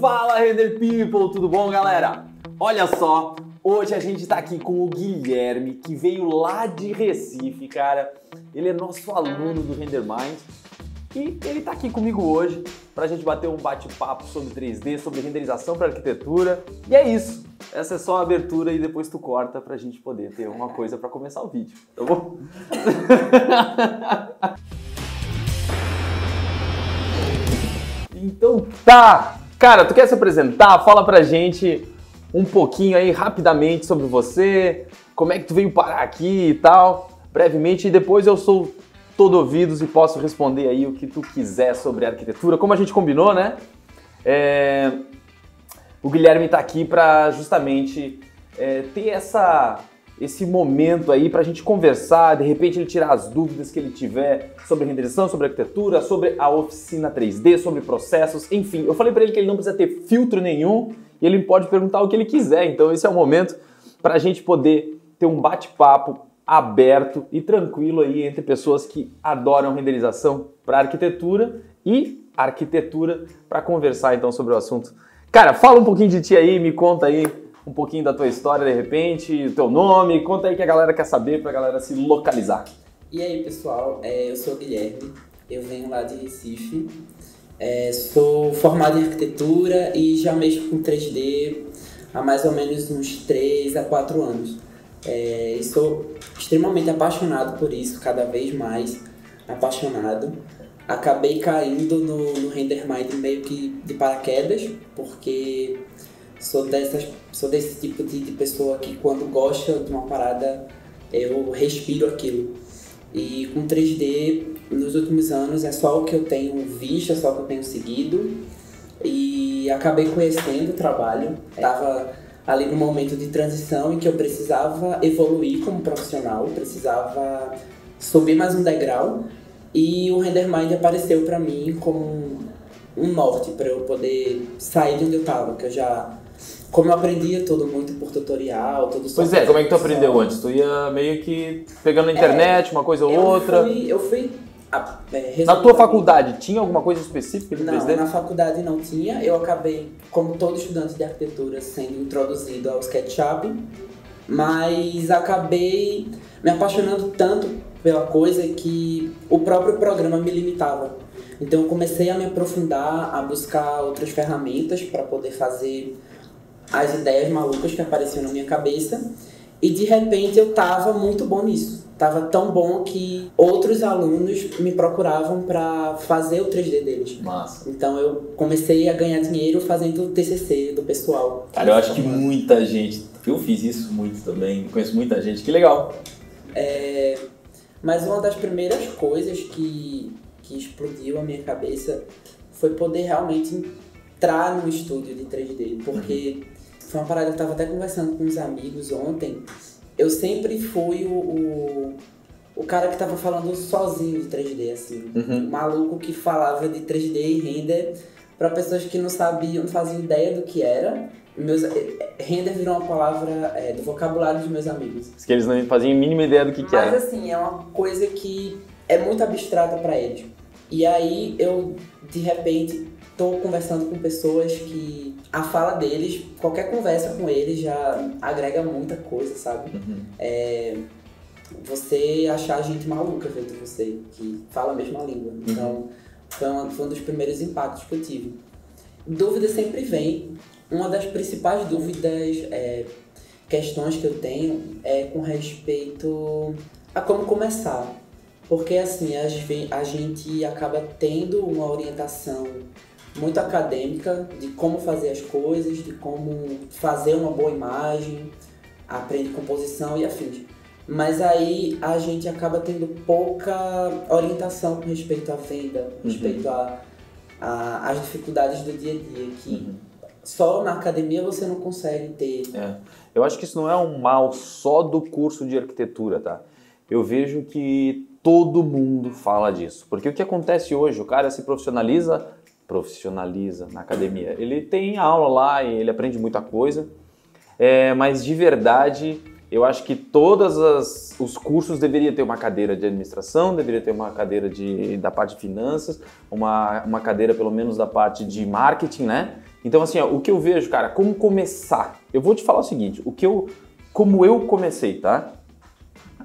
Fala Render People, tudo bom galera? Olha só, hoje a gente tá aqui com o Guilherme, que veio lá de Recife, cara. Ele é nosso aluno do Render Mind e ele tá aqui comigo hoje pra gente bater um bate-papo sobre 3D, sobre renderização para arquitetura. E é isso. Essa é só a abertura e depois tu corta pra gente poder ter uma coisa pra começar o vídeo, tá bom? Então tá! Cara, tu quer se apresentar? Fala pra gente um pouquinho aí rapidamente sobre você, como é que tu veio parar aqui e tal, brevemente, e depois eu sou todo ouvidos e posso responder aí o que tu quiser sobre arquitetura, como a gente combinou, né? É... O Guilherme tá aqui para justamente é, ter essa esse momento aí para a gente conversar, de repente ele tirar as dúvidas que ele tiver sobre renderização, sobre arquitetura, sobre a oficina 3D, sobre processos, enfim. Eu falei para ele que ele não precisa ter filtro nenhum e ele pode perguntar o que ele quiser. Então esse é o momento para a gente poder ter um bate-papo aberto e tranquilo aí entre pessoas que adoram renderização para arquitetura e arquitetura para conversar então sobre o assunto. Cara, fala um pouquinho de ti aí, me conta aí um pouquinho da tua história de repente, o teu nome, conta aí que a galera quer saber pra galera se localizar. E aí pessoal, é, eu sou o Guilherme, eu venho lá de Recife, é, sou formado em arquitetura e já mexo com 3D há mais ou menos uns 3 a 4 anos. É, sou extremamente apaixonado por isso, cada vez mais apaixonado. Acabei caindo no, no RenderMind meio que de paraquedas, porque sou, dessas, sou desse tipo de, de pessoa que quando gosta de uma parada, eu respiro aquilo. E com 3D, nos últimos anos, é só o que eu tenho visto, é só o que eu tenho seguido. E acabei conhecendo o trabalho. Estava ali no momento de transição em que eu precisava evoluir como profissional, precisava subir mais um degrau. E o RenderMind apareceu para mim como um norte para eu poder sair de onde eu estava, que eu já como eu aprendia tudo muito por tutorial, tudo Pois é, como é que tu aprendeu antes? Tu ia meio que pegando na internet, é, uma coisa ou outra? Fui, eu fui. É, na tua faculdade tinha alguma coisa específica de Não, 3D? na faculdade não tinha. Eu acabei, como todo estudante de arquitetura, sendo introduzido ao SketchUp, mas acabei me apaixonando tanto pela coisa que o próprio programa me limitava. Então eu comecei a me aprofundar, a buscar outras ferramentas para poder fazer as ideias malucas que apareciam na minha cabeça. E de repente eu tava muito bom nisso. Tava tão bom que outros alunos me procuravam para fazer o 3D deles. Massa. Então eu comecei a ganhar dinheiro fazendo o TCC do pessoal. Cara, eu acho que muita gente. Eu fiz isso muito também. Conheço muita gente. Que legal. É, mas uma das primeiras coisas que, que explodiu a minha cabeça foi poder realmente entrar no estúdio de 3D. Porque. Uhum foi uma parada que eu tava até conversando com uns amigos ontem. Eu sempre fui o, o, o cara que tava falando sozinho de 3D, assim. Uhum. O maluco que falava de 3D e render para pessoas que não sabiam, não faziam ideia do que era. Meus, eh, render virou uma palavra é, do vocabulário dos meus amigos. Que eles não faziam a mínima ideia do que, que era. Mas assim, é uma coisa que é muito abstrata para eles. E aí eu, de repente, tô conversando com pessoas que a fala deles, qualquer conversa com eles já agrega muita coisa, sabe? Uhum. É, você achar gente maluca junto de você, que fala a mesma língua. Uhum. Então, foi, uma, foi um dos primeiros impactos que eu tive. Dúvida sempre vem. Uma das principais dúvidas, é, questões que eu tenho é com respeito a como começar. Porque assim, a gente acaba tendo uma orientação muito acadêmica de como fazer as coisas, de como fazer uma boa imagem, aprende composição e afins. Mas aí a gente acaba tendo pouca orientação com respeito à venda, com uhum. respeito às dificuldades do dia a dia, que uhum. só na academia você não consegue ter. É. Eu acho que isso não é um mal só do curso de arquitetura, tá? Eu vejo que todo mundo fala disso. Porque o que acontece hoje? O cara se profissionaliza profissionaliza na academia. Ele tem aula lá e ele aprende muita coisa, é, mas de verdade eu acho que todos os cursos deveriam ter uma cadeira de administração, deveria ter uma cadeira de, da parte de finanças, uma, uma cadeira pelo menos da parte de marketing, né? Então, assim, ó, o que eu vejo, cara, como começar? Eu vou te falar o seguinte, o que eu, como eu comecei, tá?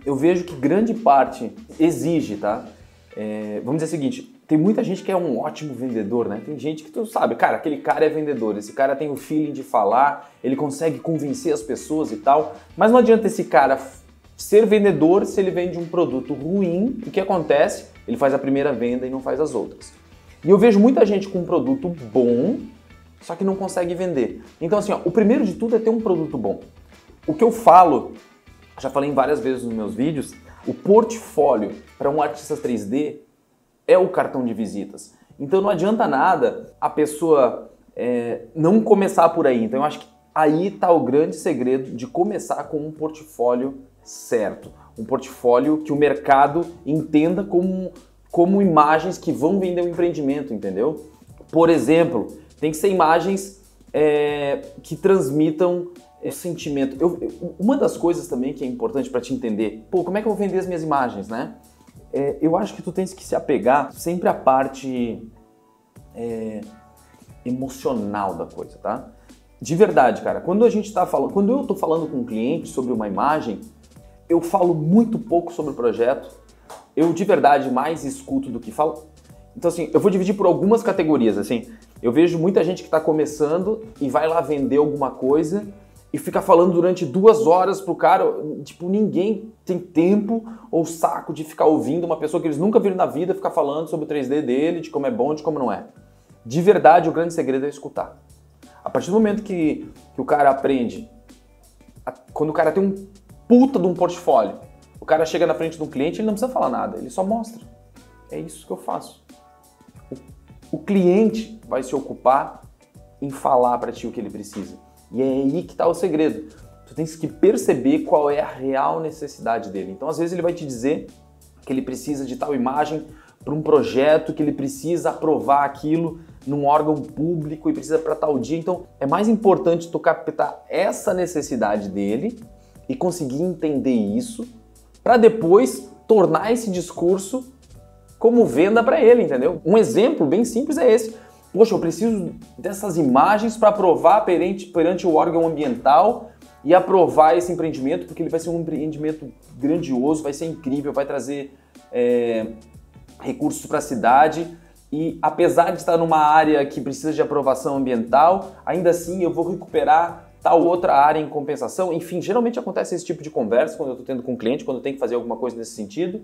Eu vejo que grande parte exige, tá? É, vamos dizer o seguinte, tem muita gente que é um ótimo vendedor, né? Tem gente que tu sabe, cara, aquele cara é vendedor, esse cara tem o feeling de falar, ele consegue convencer as pessoas e tal, mas não adianta esse cara ser vendedor se ele vende um produto ruim, o que acontece? Ele faz a primeira venda e não faz as outras. E eu vejo muita gente com um produto bom, só que não consegue vender. Então, assim, ó, o primeiro de tudo é ter um produto bom. O que eu falo, já falei várias vezes nos meus vídeos, o portfólio para um artista 3D é o cartão de visitas. Então não adianta nada a pessoa é, não começar por aí. Então eu acho que aí está o grande segredo de começar com um portfólio certo. Um portfólio que o mercado entenda como, como imagens que vão vender o um empreendimento, entendeu? Por exemplo, tem que ser imagens é, que transmitam o sentimento. Eu, uma das coisas também que é importante para te entender, pô, como é que eu vou vender as minhas imagens, né? É, eu acho que tu tens que se apegar sempre à parte é, emocional da coisa, tá? De verdade, cara. Quando a gente está falando, quando eu estou falando com um cliente sobre uma imagem, eu falo muito pouco sobre o projeto. Eu de verdade mais escuto do que falo. Então assim, eu vou dividir por algumas categorias. Assim, eu vejo muita gente que está começando e vai lá vender alguma coisa e fica falando durante duas horas pro cara. Tipo, ninguém tem tempo ou saco de ficar ouvindo uma pessoa que eles nunca viram na vida ficar falando sobre o 3D dele, de como é bom, de como não é. De verdade, o grande segredo é escutar. A partir do momento que, que o cara aprende, a, quando o cara tem um puta de um portfólio, o cara chega na frente de um cliente, ele não precisa falar nada, ele só mostra. É isso que eu faço. O, o cliente vai se ocupar em falar para ti o que ele precisa. E é aí que está o segredo. Tu tens que perceber qual é a real necessidade dele. Então, às vezes, ele vai te dizer que ele precisa de tal imagem para um projeto, que ele precisa aprovar aquilo num órgão público e precisa para tal dia. Então, é mais importante tu captar essa necessidade dele e conseguir entender isso para depois tornar esse discurso como venda para ele, entendeu? Um exemplo bem simples é esse poxa, eu preciso dessas imagens para aprovar perante, perante o órgão ambiental e aprovar esse empreendimento, porque ele vai ser um empreendimento grandioso, vai ser incrível, vai trazer é, recursos para a cidade. E apesar de estar numa área que precisa de aprovação ambiental, ainda assim eu vou recuperar tal outra área em compensação. Enfim, geralmente acontece esse tipo de conversa quando eu estou tendo com um cliente, quando eu tenho que fazer alguma coisa nesse sentido.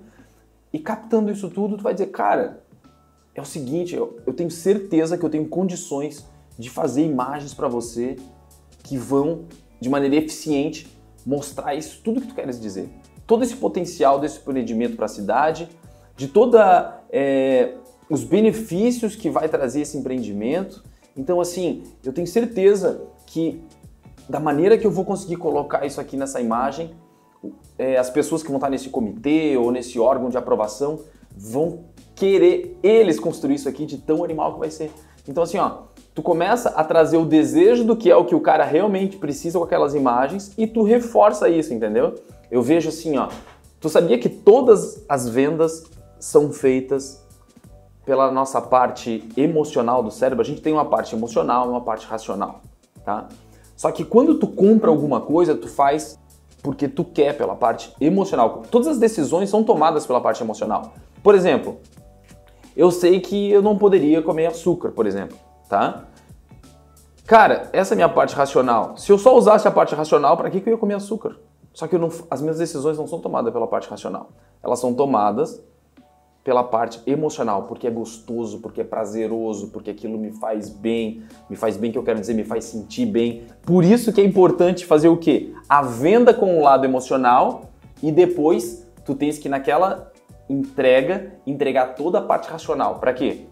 E captando isso tudo, tu vai dizer, cara, é o seguinte, eu, eu tenho certeza que eu tenho condições de fazer imagens para você que vão, de maneira eficiente, mostrar isso, tudo que tu queres dizer. Todo esse potencial desse empreendimento para a cidade, de toda é, os benefícios que vai trazer esse empreendimento. Então, assim, eu tenho certeza que da maneira que eu vou conseguir colocar isso aqui nessa imagem, é, as pessoas que vão estar nesse comitê ou nesse órgão de aprovação vão querer eles construir isso aqui de tão animal que vai ser. Então assim, ó, tu começa a trazer o desejo do que é o que o cara realmente precisa com aquelas imagens e tu reforça isso, entendeu? Eu vejo assim, ó, tu sabia que todas as vendas são feitas pela nossa parte emocional do cérebro? A gente tem uma parte emocional e uma parte racional, tá? Só que quando tu compra alguma coisa, tu faz porque tu quer pela parte emocional. Todas as decisões são tomadas pela parte emocional. Por exemplo, eu sei que eu não poderia comer açúcar, por exemplo, tá? Cara, essa é a minha parte racional. Se eu só usasse a parte racional, para que, que eu ia comer açúcar? Só que não, as minhas decisões não são tomadas pela parte racional. Elas são tomadas pela parte emocional, porque é gostoso, porque é prazeroso, porque aquilo me faz bem, me faz bem que eu quero dizer, me faz sentir bem. Por isso que é importante fazer o quê? A venda com o lado emocional e depois tu tens que naquela entrega, entregar toda a parte racional. Para quê?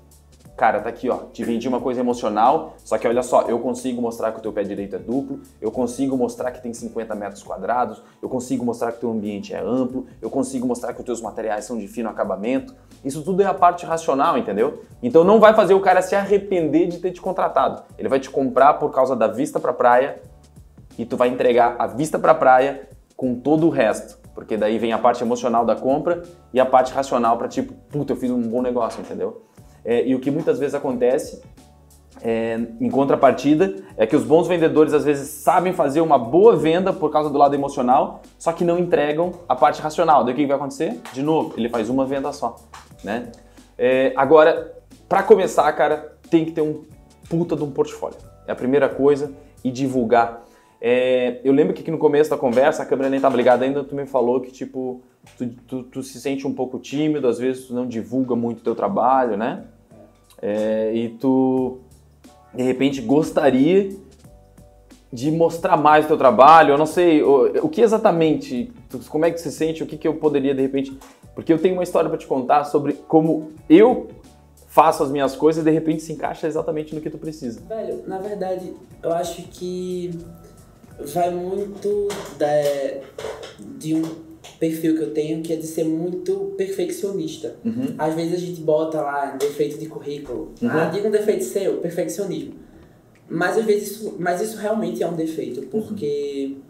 Cara, tá aqui, ó, te vendi uma coisa emocional, só que olha só, eu consigo mostrar que o teu pé direito é duplo, eu consigo mostrar que tem 50 metros quadrados, eu consigo mostrar que o teu ambiente é amplo, eu consigo mostrar que os teus materiais são de fino acabamento. Isso tudo é a parte racional, entendeu? Então não vai fazer o cara se arrepender de ter te contratado. Ele vai te comprar por causa da vista pra praia e tu vai entregar a vista pra praia com todo o resto. Porque daí vem a parte emocional da compra e a parte racional para tipo, puta, eu fiz um bom negócio, entendeu? É, e o que muitas vezes acontece É, em contrapartida, é que os bons vendedores às vezes sabem fazer uma boa venda por causa do lado emocional, só que não entregam a parte racional. Daí o que vai acontecer? De novo, ele faz uma venda só, né? É, agora, para começar, cara, tem que ter um puta de um portfólio. É a primeira coisa e divulgar. É, eu lembro que no começo da conversa, a câmera nem estava ligada ainda, tu me falou que, tipo, tu, tu, tu, se sente um pouco tímido, às vezes tu não divulga muito o teu trabalho, né? É, e tu, de repente, gostaria de mostrar mais o teu trabalho, eu não sei, o, o que exatamente, tu, como é que se sente, o que, que eu poderia, de repente... Porque eu tenho uma história para te contar sobre como eu faço as minhas coisas e de repente se encaixa exatamente no que tu precisa. Velho, na verdade, eu acho que vai muito da, de um perfil que eu tenho que é de ser muito perfeccionista. Uhum. Às vezes a gente bota lá defeito de currículo. Uhum. Ah, diga um defeito seu, perfeccionismo. Mas às vezes isso, mas isso realmente é um defeito, porque uhum.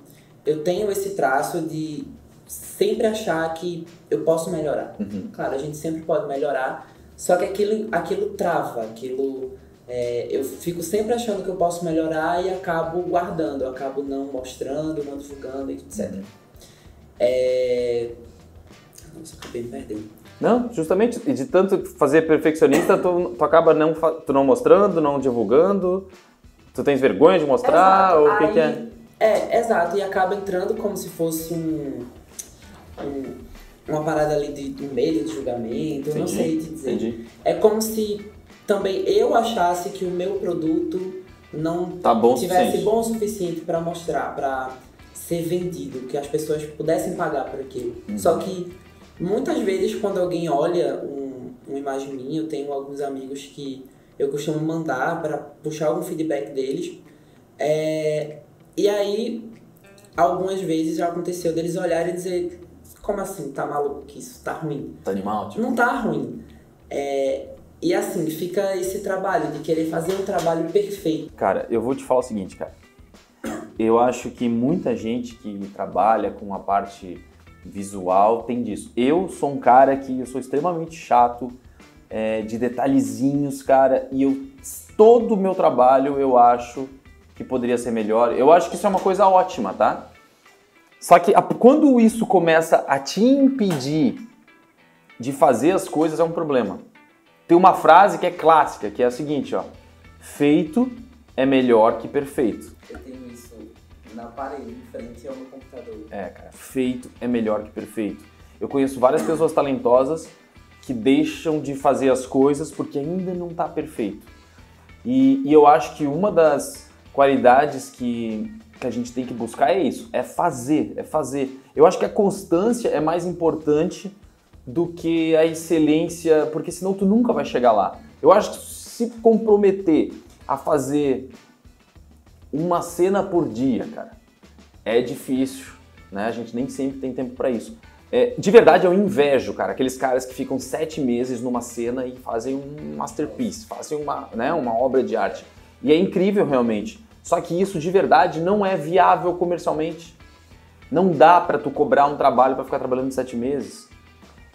eu tenho esse traço de sempre achar que eu posso melhorar. Uhum. Claro, a gente sempre pode melhorar, só que aquilo, aquilo trava, aquilo. É, eu fico sempre achando que eu posso melhorar e acabo guardando, eu acabo não mostrando, não divulgando, etc. Uhum. É... Nossa, acabei me perdendo. Não, justamente de tanto fazer perfeccionista, tu, tu acaba não, tu não mostrando, não divulgando, tu tens vergonha de mostrar, exato. ou o que, que é? É, exato, e acaba entrando como se fosse um, um uma parada ali de, de medo de julgamento, entendi, não sei te dizer. Entendi. É como se também eu achasse que o meu produto não tá bom tivesse bom o suficiente para mostrar, para ser vendido, que as pessoas pudessem pagar por aquilo. Uhum. Só que muitas vezes quando alguém olha um, uma imagem minha, eu tenho alguns amigos que eu costumo mandar para puxar algum feedback deles. É, e aí, algumas vezes já aconteceu deles olharem e dizer como assim, tá maluco? Que isso tá ruim? Tá animal? Tipo? Não tá ruim. É, e assim, fica esse trabalho de querer fazer um trabalho perfeito. Cara, eu vou te falar o seguinte, cara. Eu acho que muita gente que trabalha com a parte visual tem disso. Eu sou um cara que eu sou extremamente chato é, de detalhezinhos, cara, e eu todo o meu trabalho eu acho que poderia ser melhor. Eu acho que isso é uma coisa ótima, tá? Só que quando isso começa a te impedir de fazer as coisas, é um problema. Tem uma frase que é clássica, que é a seguinte, ó. Feito é melhor que perfeito. Eu tenho isso na parede, em frente ao meu computador. É, cara. Feito é melhor que perfeito. Eu conheço várias pessoas talentosas que deixam de fazer as coisas porque ainda não está perfeito. E, e eu acho que uma das qualidades que que a gente tem que buscar é isso, é fazer, é fazer. Eu acho que a constância é mais importante do que a excelência, porque senão tu nunca vai chegar lá. Eu acho que se comprometer a fazer uma cena por dia, cara, é difícil, né? A gente nem sempre tem tempo para isso. É, de verdade, eu invejo, cara, aqueles caras que ficam sete meses numa cena e fazem um masterpiece, fazem uma, né, uma obra de arte. E é incrível realmente. Só que isso de verdade não é viável comercialmente. Não dá para tu cobrar um trabalho para ficar trabalhando sete meses.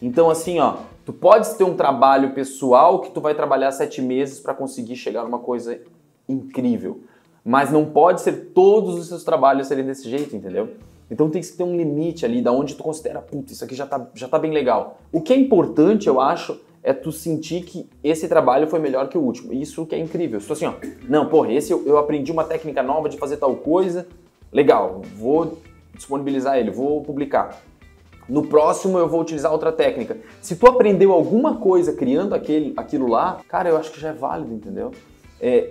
Então assim, ó, tu podes ter um trabalho pessoal que tu vai trabalhar sete meses para conseguir chegar numa coisa incrível, mas não pode ser todos os seus trabalhos serem desse jeito, entendeu? Então tem que ter um limite ali, da onde tu considera, puta, isso aqui já tá, já tá bem legal. O que é importante, eu acho, é tu sentir que esse trabalho foi melhor que o último. Isso que é incrível. Se tu assim, ó, não, porra, esse eu, eu aprendi uma técnica nova de fazer tal coisa, legal, vou disponibilizar ele, vou publicar. No próximo eu vou utilizar outra técnica. Se tu aprendeu alguma coisa criando aquele, aquilo lá, cara, eu acho que já é válido, entendeu? É,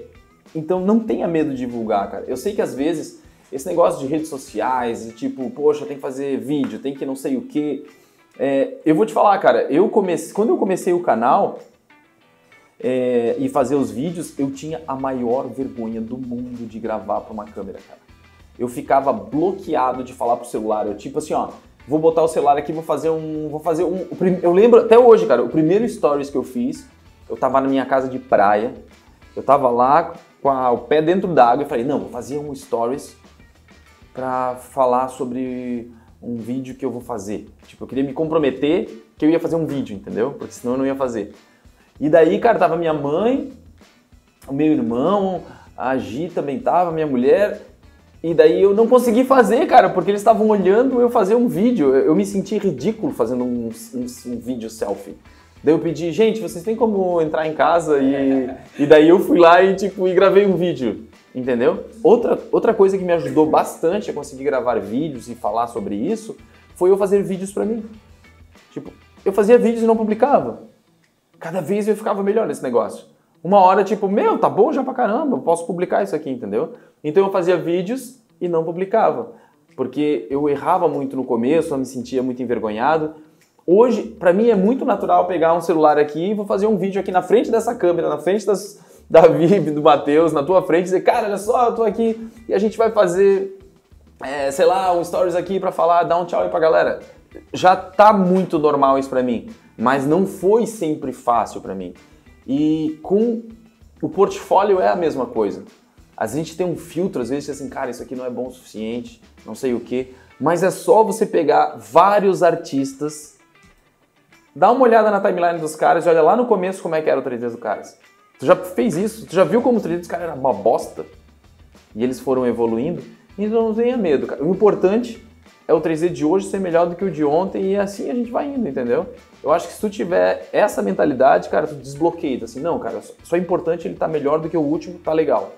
então não tenha medo de divulgar, cara. Eu sei que às vezes esse negócio de redes sociais, tipo, poxa, tem que fazer vídeo, tem que não sei o que. É, eu vou te falar, cara, eu comecei, quando eu comecei o canal é, e fazer os vídeos, eu tinha a maior vergonha do mundo de gravar para uma câmera, cara. Eu ficava bloqueado de falar pro celular. Eu tipo assim, ó, vou botar o celular aqui, vou fazer um, vou fazer um. Eu lembro até hoje, cara, o primeiro stories que eu fiz, eu tava na minha casa de praia, eu tava lá com a, o pé dentro d'água e falei, não, vou fazer um stories para falar sobre um vídeo que eu vou fazer. Tipo, eu queria me comprometer que eu ia fazer um vídeo, entendeu? Porque senão eu não ia fazer. E daí, cara, tava minha mãe o meu irmão, a Gi também tava, minha mulher. E daí eu não consegui fazer, cara, porque eles estavam olhando eu fazer um vídeo. Eu, eu me senti ridículo fazendo um, um, um, vídeo selfie. Daí eu pedi, gente, vocês têm como entrar em casa? E, e daí eu fui lá e, tipo, e gravei um vídeo, entendeu? Outra, outra coisa que me ajudou bastante a conseguir gravar vídeos e falar sobre isso foi eu fazer vídeos para mim. Tipo, eu fazia vídeos e não publicava. Cada vez eu ficava melhor nesse negócio. Uma hora, tipo, meu, tá bom já pra caramba, posso publicar isso aqui, entendeu? Então eu fazia vídeos e não publicava, porque eu errava muito no começo, eu me sentia muito envergonhado. Hoje, para mim é muito natural pegar um celular aqui e vou fazer um vídeo aqui na frente dessa câmera, na frente das, da Vivi, do Matheus, na tua frente, dizer, cara, olha só, eu tô aqui e a gente vai fazer, é, sei lá, um stories aqui para falar, dar um tchau aí pra galera. Já tá muito normal isso para mim, mas não foi sempre fácil para mim. E com o portfólio é a mesma coisa. A gente tem um filtro, às vezes, assim, cara, isso aqui não é bom o suficiente, não sei o quê. Mas é só você pegar vários artistas, dá uma olhada na timeline dos caras e olha lá no começo como é que era o 3D dos caras. Tu já fez isso? Tu já viu como o 3D dos caras era uma bosta? E eles foram evoluindo? Então não tenha medo, cara. O importante é o 3D de hoje ser melhor do que o de ontem e assim a gente vai indo, entendeu? Eu acho que se tu tiver essa mentalidade, cara, tu desbloqueia, assim, não, cara, só é importante ele estar tá melhor do que o último, tá legal.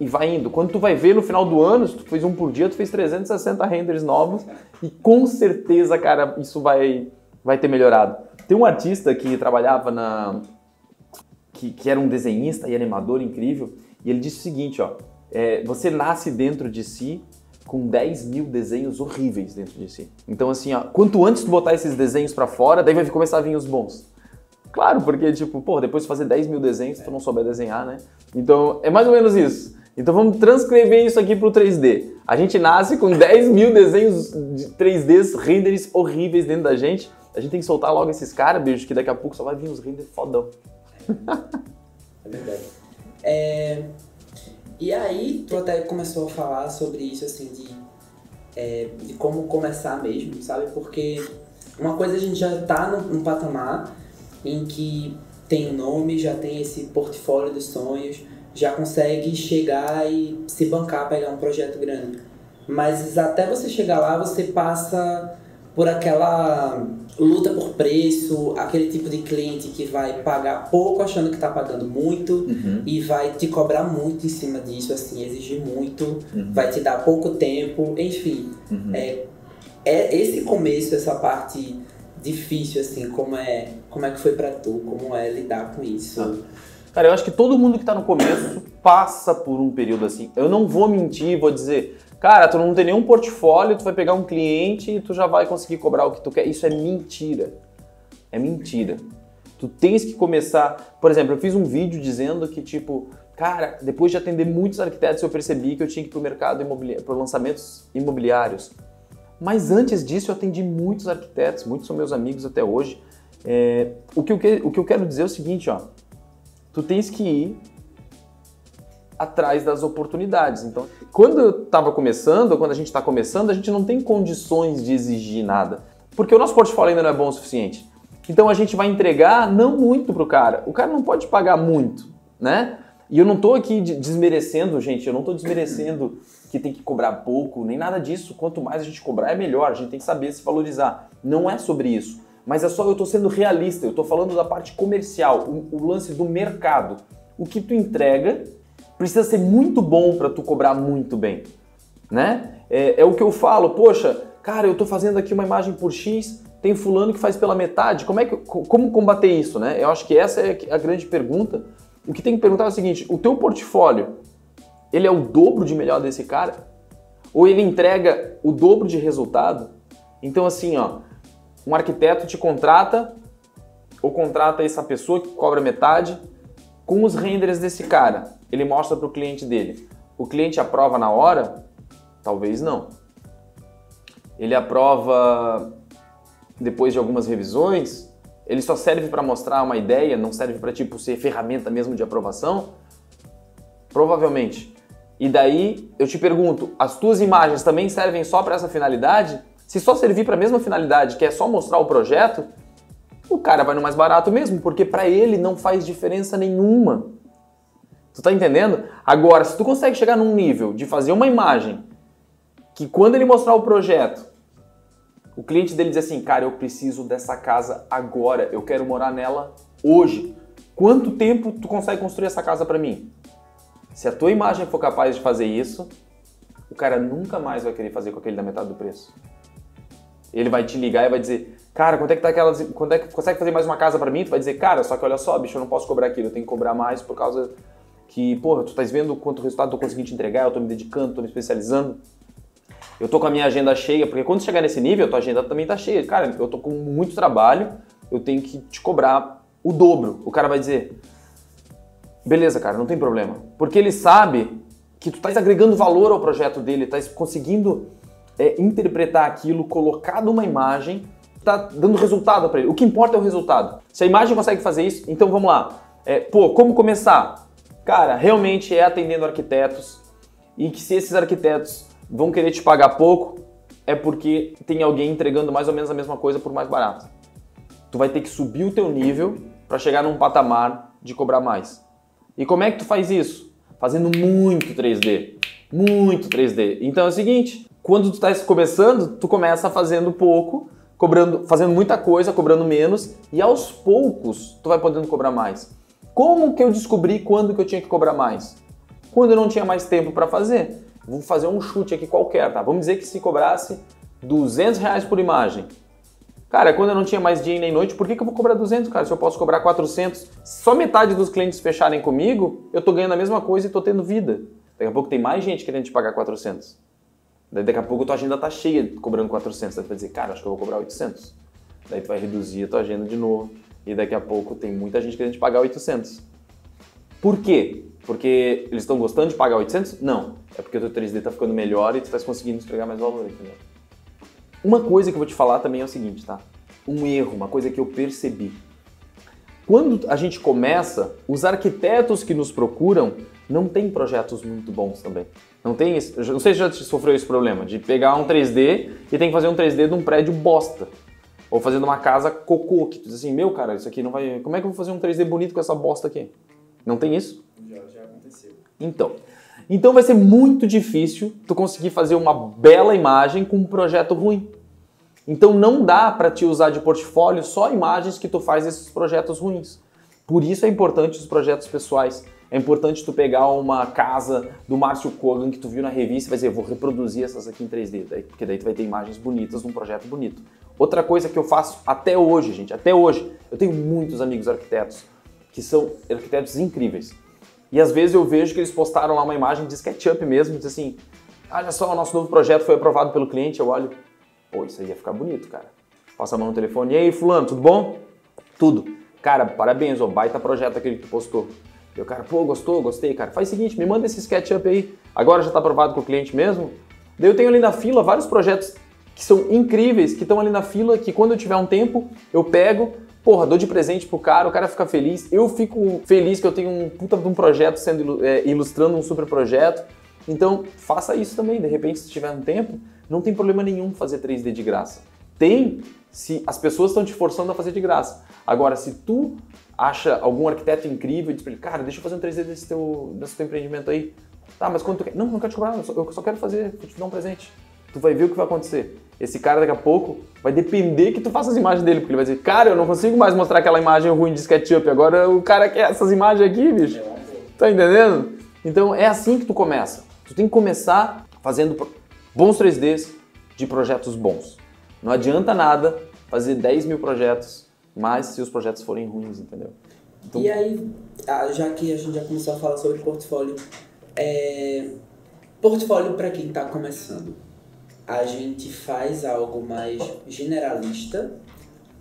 E vai indo. Quando tu vai ver no final do ano, se tu fez um por dia, tu fez 360 renders novos e com certeza, cara, isso vai, vai ter melhorado. Tem um artista que trabalhava na... Que, que era um desenhista e animador incrível, e ele disse o seguinte, ó, é, você nasce dentro de si com 10 mil desenhos horríveis dentro de si. Então, assim, ó, quanto antes tu botar esses desenhos para fora, daí vai começar a vir os bons. Claro, porque, tipo, pô, depois de fazer 10 mil desenhos, tu não souber desenhar, né? Então, é mais ou menos isso. Então, vamos transcrever isso aqui pro 3D. A gente nasce com 10 mil desenhos de 3Ds, renders horríveis dentro da gente. A gente tem que soltar logo esses caras, bicho, que daqui a pouco só vai vir os renders fodão. é verdade. É, e aí, tu até começou a falar sobre isso, assim, de, é, de como começar mesmo, sabe? Porque uma coisa a gente já tá num, patamar em que tem o nome, já tem esse portfólio dos sonhos, já consegue chegar e se bancar, pegar um projeto grande. Mas até você chegar lá, você passa por aquela luta por preço, aquele tipo de cliente que vai pagar pouco achando que está pagando muito uhum. e vai te cobrar muito em cima disso, assim, exigir muito, uhum. vai te dar pouco tempo, enfim. Uhum. É, é esse começo, essa parte difícil, assim, como é, como é que foi para tu, como é lidar com isso? Ah. Cara, eu acho que todo mundo que está no começo passa por um período assim. Eu não vou mentir, vou dizer, Cara, tu não tem nenhum portfólio, tu vai pegar um cliente e tu já vai conseguir cobrar o que tu quer. Isso é mentira. É mentira. Tu tens que começar. Por exemplo, eu fiz um vídeo dizendo que, tipo, cara, depois de atender muitos arquitetos, eu percebi que eu tinha que ir pro mercado imobiliário, para lançamentos imobiliários. Mas antes disso, eu atendi muitos arquitetos, muitos são meus amigos até hoje. É, o, que eu, o que eu quero dizer é o seguinte, ó. Tu tens que ir atrás das oportunidades. Então, quando eu estava começando, quando a gente está começando, a gente não tem condições de exigir nada, porque o nosso portfólio ainda não é bom o suficiente. Então a gente vai entregar não muito para o cara. O cara não pode pagar muito, né? E eu não estou aqui desmerecendo, gente, eu não estou desmerecendo que tem que cobrar pouco, nem nada disso. Quanto mais a gente cobrar, é melhor. A gente tem que saber se valorizar. Não é sobre isso. Mas é só eu estou sendo realista, eu estou falando da parte comercial, o, o lance do mercado. O que tu entrega precisa ser muito bom para tu cobrar muito bem, né? É, é, o que eu falo, poxa, cara, eu estou fazendo aqui uma imagem por X, tem fulano que faz pela metade, como é que como combater isso, né? Eu acho que essa é a grande pergunta. O que tem que perguntar é o seguinte: o teu portfólio, ele é o dobro de melhor desse cara? Ou ele entrega o dobro de resultado? Então assim, ó, um arquiteto te contrata ou contrata essa pessoa que cobra metade com os renders desse cara ele mostra para o cliente dele. O cliente aprova na hora? Talvez não. Ele aprova depois de algumas revisões? Ele só serve para mostrar uma ideia, não serve para tipo ser ferramenta mesmo de aprovação? Provavelmente. E daí eu te pergunto, as tuas imagens também servem só para essa finalidade? Se só servir para a mesma finalidade, que é só mostrar o projeto, o cara vai no mais barato mesmo, porque para ele não faz diferença nenhuma Tu tá entendendo? Agora, se tu consegue chegar num nível de fazer uma imagem que quando ele mostrar o projeto, o cliente dele diz assim, cara, eu preciso dessa casa agora, eu quero morar nela hoje. Quanto tempo tu consegue construir essa casa para mim? Se a tua imagem for capaz de fazer isso, o cara nunca mais vai querer fazer com aquele da metade do preço. Ele vai te ligar e vai dizer, cara, quanto é que tá aquelas, quanto é que consegue fazer mais uma casa para mim? Tu vai dizer, cara, só que olha só, bicho, eu não posso cobrar aquilo, eu tenho que cobrar mais por causa que, porra, tu estás vendo quanto resultado eu tô conseguindo te entregar, eu tô me dedicando, tô me especializando. Eu tô com a minha agenda cheia, porque quando chegar nesse nível, a tua agenda também tá cheia. Cara, eu tô com muito trabalho, eu tenho que te cobrar o dobro. O cara vai dizer, beleza, cara, não tem problema. Porque ele sabe que tu estás agregando valor ao projeto dele, estás conseguindo é, interpretar aquilo, colocar numa imagem, tá dando resultado para ele. O que importa é o resultado. Se a imagem consegue fazer isso, então vamos lá. É, pô, como começar? Cara, realmente é atendendo arquitetos e que se esses arquitetos vão querer te pagar pouco, é porque tem alguém entregando mais ou menos a mesma coisa por mais barato. Tu vai ter que subir o teu nível para chegar num patamar de cobrar mais. E como é que tu faz isso? Fazendo muito 3D. Muito 3D. Então é o seguinte, quando tu está começando, tu começa fazendo pouco, cobrando, fazendo muita coisa, cobrando menos, e aos poucos tu vai podendo cobrar mais. Como que eu descobri quando que eu tinha que cobrar mais? Quando eu não tinha mais tempo para fazer. Vou fazer um chute aqui qualquer, tá? Vamos dizer que se cobrasse 200 reais por imagem. Cara, quando eu não tinha mais dia nem noite, por que, que eu vou cobrar 200, cara? Se eu posso cobrar 400, só metade dos clientes fecharem comigo, eu tô ganhando a mesma coisa e tô tendo vida. Daqui a pouco tem mais gente querendo te pagar 400. Daí daqui a pouco tua agenda tá cheia cobrando 400. Daí tu vai dizer, cara, acho que eu vou cobrar 800. Daí tu vai reduzir a tua agenda de novo. E daqui a pouco tem muita gente querendo te pagar 800. Por quê? Porque eles estão gostando de pagar 800? Não. É porque o teu 3D está ficando melhor e tu está conseguindo entregar mais valor, entendeu? Uma coisa que eu vou te falar também é o seguinte, tá? Um erro, uma coisa que eu percebi. Quando a gente começa, os arquitetos que nos procuram não têm projetos muito bons também. Não tem esse, não sei se já sofreu esse problema de pegar um 3D e tem que fazer um 3D de um prédio bosta. Ou fazendo uma casa cocô, que tu diz assim, meu cara, isso aqui não vai. Como é que eu vou fazer um 3D bonito com essa bosta aqui? Não tem isso? Já, já aconteceu. Então. Então vai ser muito difícil tu conseguir fazer uma bela imagem com um projeto ruim. Então não dá para te usar de portfólio só imagens que tu faz esses projetos ruins. Por isso é importante os projetos pessoais. É importante tu pegar uma casa do Márcio Kogan que tu viu na revista e vai dizer, vou reproduzir essas aqui em 3D, daí, porque daí tu vai ter imagens bonitas num projeto bonito. Outra coisa que eu faço até hoje, gente, até hoje, eu tenho muitos amigos arquitetos que são arquitetos incríveis. E às vezes eu vejo que eles postaram lá uma imagem de SketchUp mesmo, diz assim: olha só, o nosso novo projeto foi aprovado pelo cliente. Eu olho, pô, isso aí ia ficar bonito, cara. Passa a mão no telefone, e aí, Fulano, tudo bom? Tudo. Cara, parabéns, ó, baita projeto aquele que tu postou. Eu, cara, pô, gostou, gostei, cara. Faz o seguinte, me manda esse SketchUp aí. Agora já está aprovado com o cliente mesmo. Daí eu tenho ali na fila vários projetos que são incríveis, que estão ali na fila, que quando eu tiver um tempo, eu pego, porra, dou de presente pro cara, o cara fica feliz, eu fico feliz que eu tenho um puta de um projeto sendo é, ilustrando um super projeto. Então, faça isso também, de repente, se tiver um tempo, não tem problema nenhum fazer 3D de graça. Tem se as pessoas estão te forçando a fazer de graça. Agora, se tu acha algum arquiteto incrível e diz pra ele, cara, deixa eu fazer um 3D desse teu, desse teu empreendimento aí. Tá, mas quanto tu quer? Não, não quero te cobrar, eu só, eu só quero fazer, vou te dar um presente. Tu vai ver o que vai acontecer. Esse cara daqui a pouco vai depender que tu faça as imagens dele, porque ele vai dizer, cara, eu não consigo mais mostrar aquela imagem ruim de SketchUp, agora o cara quer essas imagens aqui, bicho. Tá entendendo? Então é assim que tu começa. Tu tem que começar fazendo bons 3Ds de projetos bons. Não adianta nada fazer 10 mil projetos, mas se os projetos forem ruins, entendeu? Então... E aí, já que a gente já começou a falar sobre portfólio, é... portfólio para quem está começando a gente faz algo mais generalista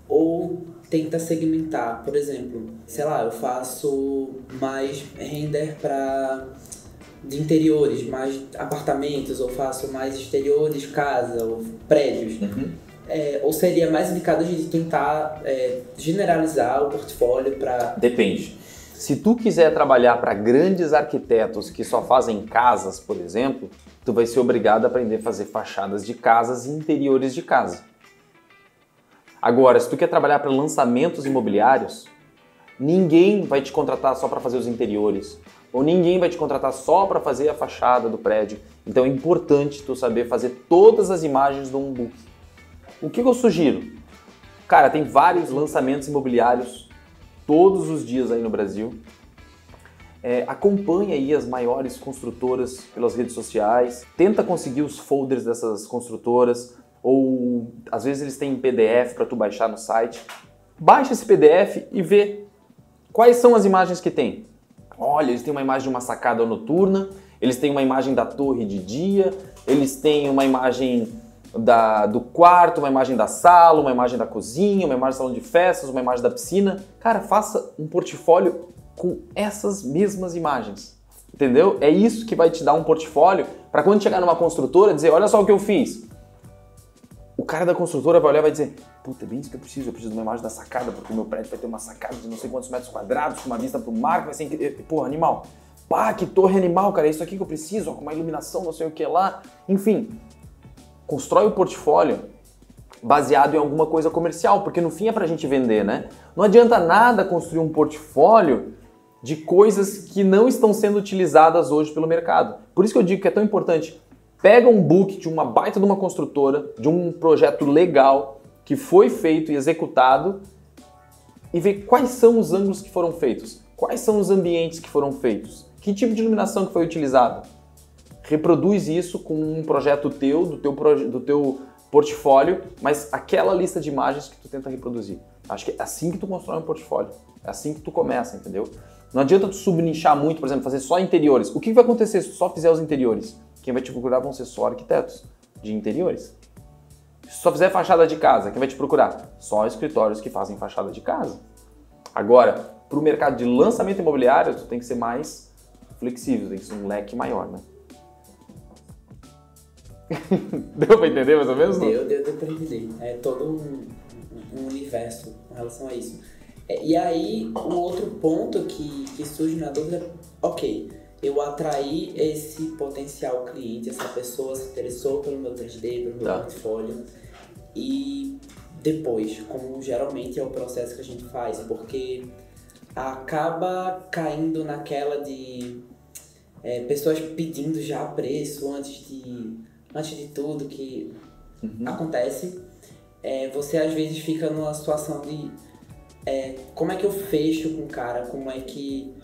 ou tenta segmentar. Por exemplo, sei lá, eu faço mais render para de interiores, mais apartamentos, ou faço mais exteriores, casa, ou prédios. Uhum. É, ou seria mais indicado a gente tentar é, generalizar o portfólio para. Depende. Se tu quiser trabalhar para grandes arquitetos que só fazem casas, por exemplo, tu vai ser obrigado a aprender a fazer fachadas de casas e interiores de casa. Agora, se tu quer trabalhar para lançamentos imobiliários, ninguém vai te contratar só para fazer os interiores. Ou ninguém vai te contratar só para fazer a fachada do prédio. Então é importante tu saber fazer todas as imagens do um book. O que eu sugiro? Cara, tem vários lançamentos imobiliários todos os dias aí no Brasil. É, acompanha aí as maiores construtoras pelas redes sociais, tenta conseguir os folders dessas construtoras, ou às vezes eles têm PDF para tu baixar no site. Baixa esse PDF e vê quais são as imagens que tem. Olha, eles têm uma imagem de uma sacada noturna, eles têm uma imagem da torre de dia, eles têm uma imagem da, do quarto, uma imagem da sala, uma imagem da cozinha, uma imagem do salão de festas, uma imagem da piscina. Cara, faça um portfólio com essas mesmas imagens. Entendeu? É isso que vai te dar um portfólio para quando chegar numa construtora dizer, olha só o que eu fiz. O cara da construtora vai olhar e vai dizer, puta, é bem isso que eu preciso, eu preciso de uma imagem da sacada, porque o meu prédio vai ter uma sacada de não sei quantos metros quadrados, com uma vista pro mar, vai ser incrível. Porra, animal. Pá, que torre animal, cara, é isso aqui que eu preciso, ó, com uma iluminação, não sei o que lá. Enfim, constrói o portfólio baseado em alguma coisa comercial, porque no fim é pra gente vender, né? Não adianta nada construir um portfólio de coisas que não estão sendo utilizadas hoje pelo mercado. Por isso que eu digo que é tão importante. Pega um book de uma baita de uma construtora, de um projeto legal que foi feito e executado e vê quais são os ângulos que foram feitos, quais são os ambientes que foram feitos, que tipo de iluminação que foi utilizado. Reproduz isso com um projeto teu, do teu, do teu portfólio, mas aquela lista de imagens que tu tenta reproduzir. Acho que é assim que tu constrói um portfólio. É assim que tu começa, entendeu? Não adianta tu subnichar muito, por exemplo, fazer só interiores. O que vai acontecer se tu só fizer os interiores? Quem vai te procurar vão ser só arquitetos de interiores. Se só fizer fachada de casa, quem vai te procurar? Só escritórios que fazem fachada de casa. Agora, para o mercado de lançamento imobiliário, tu tem que ser mais flexível, tem que ser um leque maior, né? deu para entender mais ou menos? Deu, deu, deu para entender. É todo um, um universo com relação a isso. É, e aí, um outro ponto que, que surge na dúvida, ok, eu atraí esse potencial cliente, essa pessoa se interessou pelo meu 3D, pelo meu tá. portfólio, e depois, como geralmente é o processo que a gente faz, porque acaba caindo naquela de é, pessoas pedindo já preço antes de, antes de tudo que uhum. acontece. É, você às vezes fica numa situação de é, como é que eu fecho com o cara, como é que.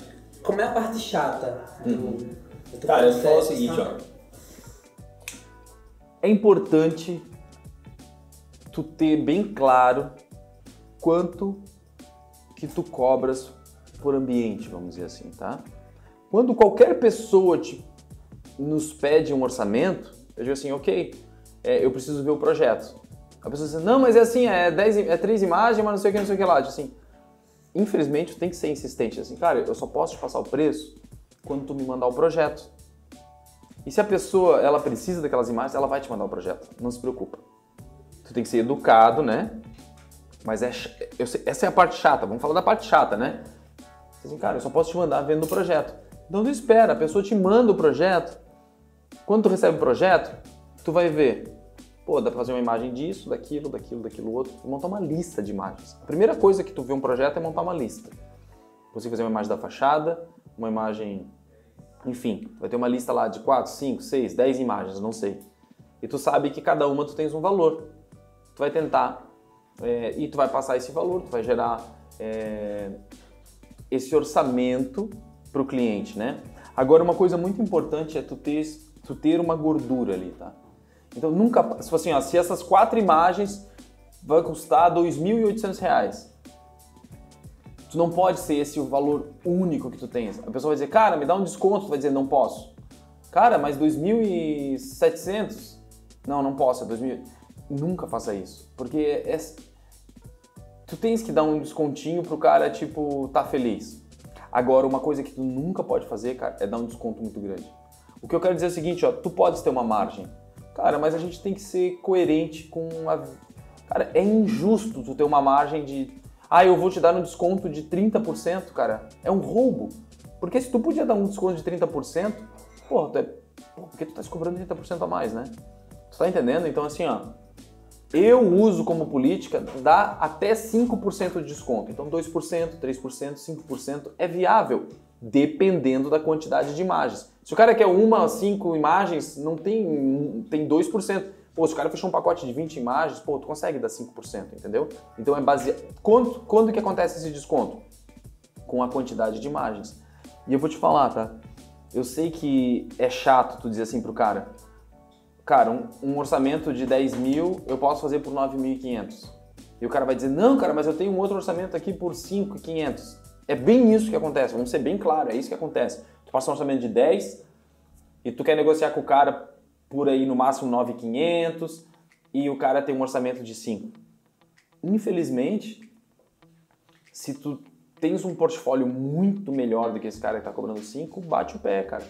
Como é a parte chata do, uhum. do Cara, eu falo o seguinte, ó. É importante tu ter bem claro quanto que tu cobras por ambiente, vamos dizer assim, tá? Quando qualquer pessoa te, nos pede um orçamento, eu digo assim, ok, é, eu preciso ver o projeto. A pessoa diz, não, mas é assim, é, dez, é três imagens, mas não sei o que, não sei o que lá. Assim, infelizmente, tem que ser insistente. Assim, cara, eu só posso te passar o preço quando tu me mandar o projeto. E se a pessoa, ela precisa daquelas imagens, ela vai te mandar o projeto. Não se preocupa. Tu tem que ser educado, né? Mas é, eu sei, essa é a parte chata. Vamos falar da parte chata, né? Assim, cara, eu só posso te mandar vendo o projeto. Então tu espera, a pessoa te manda o projeto. Quando tu recebe o projeto, tu vai ver Pô, dá pra fazer uma imagem disso, daquilo, daquilo, daquilo outro. Montar uma lista de imagens. A primeira coisa que tu vê um projeto é montar uma lista. Você fazer uma imagem da fachada, uma imagem. Enfim, vai ter uma lista lá de 4, 5, 6, 10 imagens, não sei. E tu sabe que cada uma tu tens um valor. Tu vai tentar é, e tu vai passar esse valor, tu vai gerar é, esse orçamento para o cliente, né? Agora, uma coisa muito importante é tu ter, tu ter uma gordura ali, tá? Então nunca, se assim, ó, se essas quatro imagens vai custar R$ 2.800, tu não pode ser esse o valor único que tu tens. A pessoa vai dizer, cara, me dá um desconto, tu vai dizer, não posso. Cara, mas 2.700? Não, não posso, é 2.000. Nunca faça isso, porque é, tu tens que dar um descontinho pro cara, tipo, tá feliz. Agora, uma coisa que tu nunca pode fazer, cara, é dar um desconto muito grande. O que eu quero dizer é o seguinte, ó, tu podes ter uma margem, Cara, mas a gente tem que ser coerente com a. Cara, é injusto tu ter uma margem de. Ah, eu vou te dar um desconto de 30%, cara. É um roubo. Porque se tu podia dar um desconto de 30%, porra, tu é... Por que tu tá cobrando 30% a mais, né? Tu tá entendendo? Então, assim, ó. Eu uso como política dar até 5% de desconto. Então, 2%, 3%, 5% é viável. Dependendo da quantidade de imagens. Se o cara quer uma, cinco imagens, não tem, tem 2%. Pô, se o cara fechou um pacote de 20 imagens, pô, tu consegue dar 5%, entendeu? Então é baseado. Quando, quando que acontece esse desconto? Com a quantidade de imagens. E eu vou te falar, tá? Eu sei que é chato tu dizer assim pro cara, cara, um, um orçamento de 10 mil eu posso fazer por 9.500. E o cara vai dizer, não, cara, mas eu tenho um outro orçamento aqui por 5.500. É bem isso que acontece, vamos ser bem claro, é isso que acontece. Tu passa um orçamento de 10 e tu quer negociar com o cara por aí no máximo 9.500 e o cara tem um orçamento de 5. Infelizmente, se tu tens um portfólio muito melhor do que esse cara que está cobrando 5, bate o pé, cara.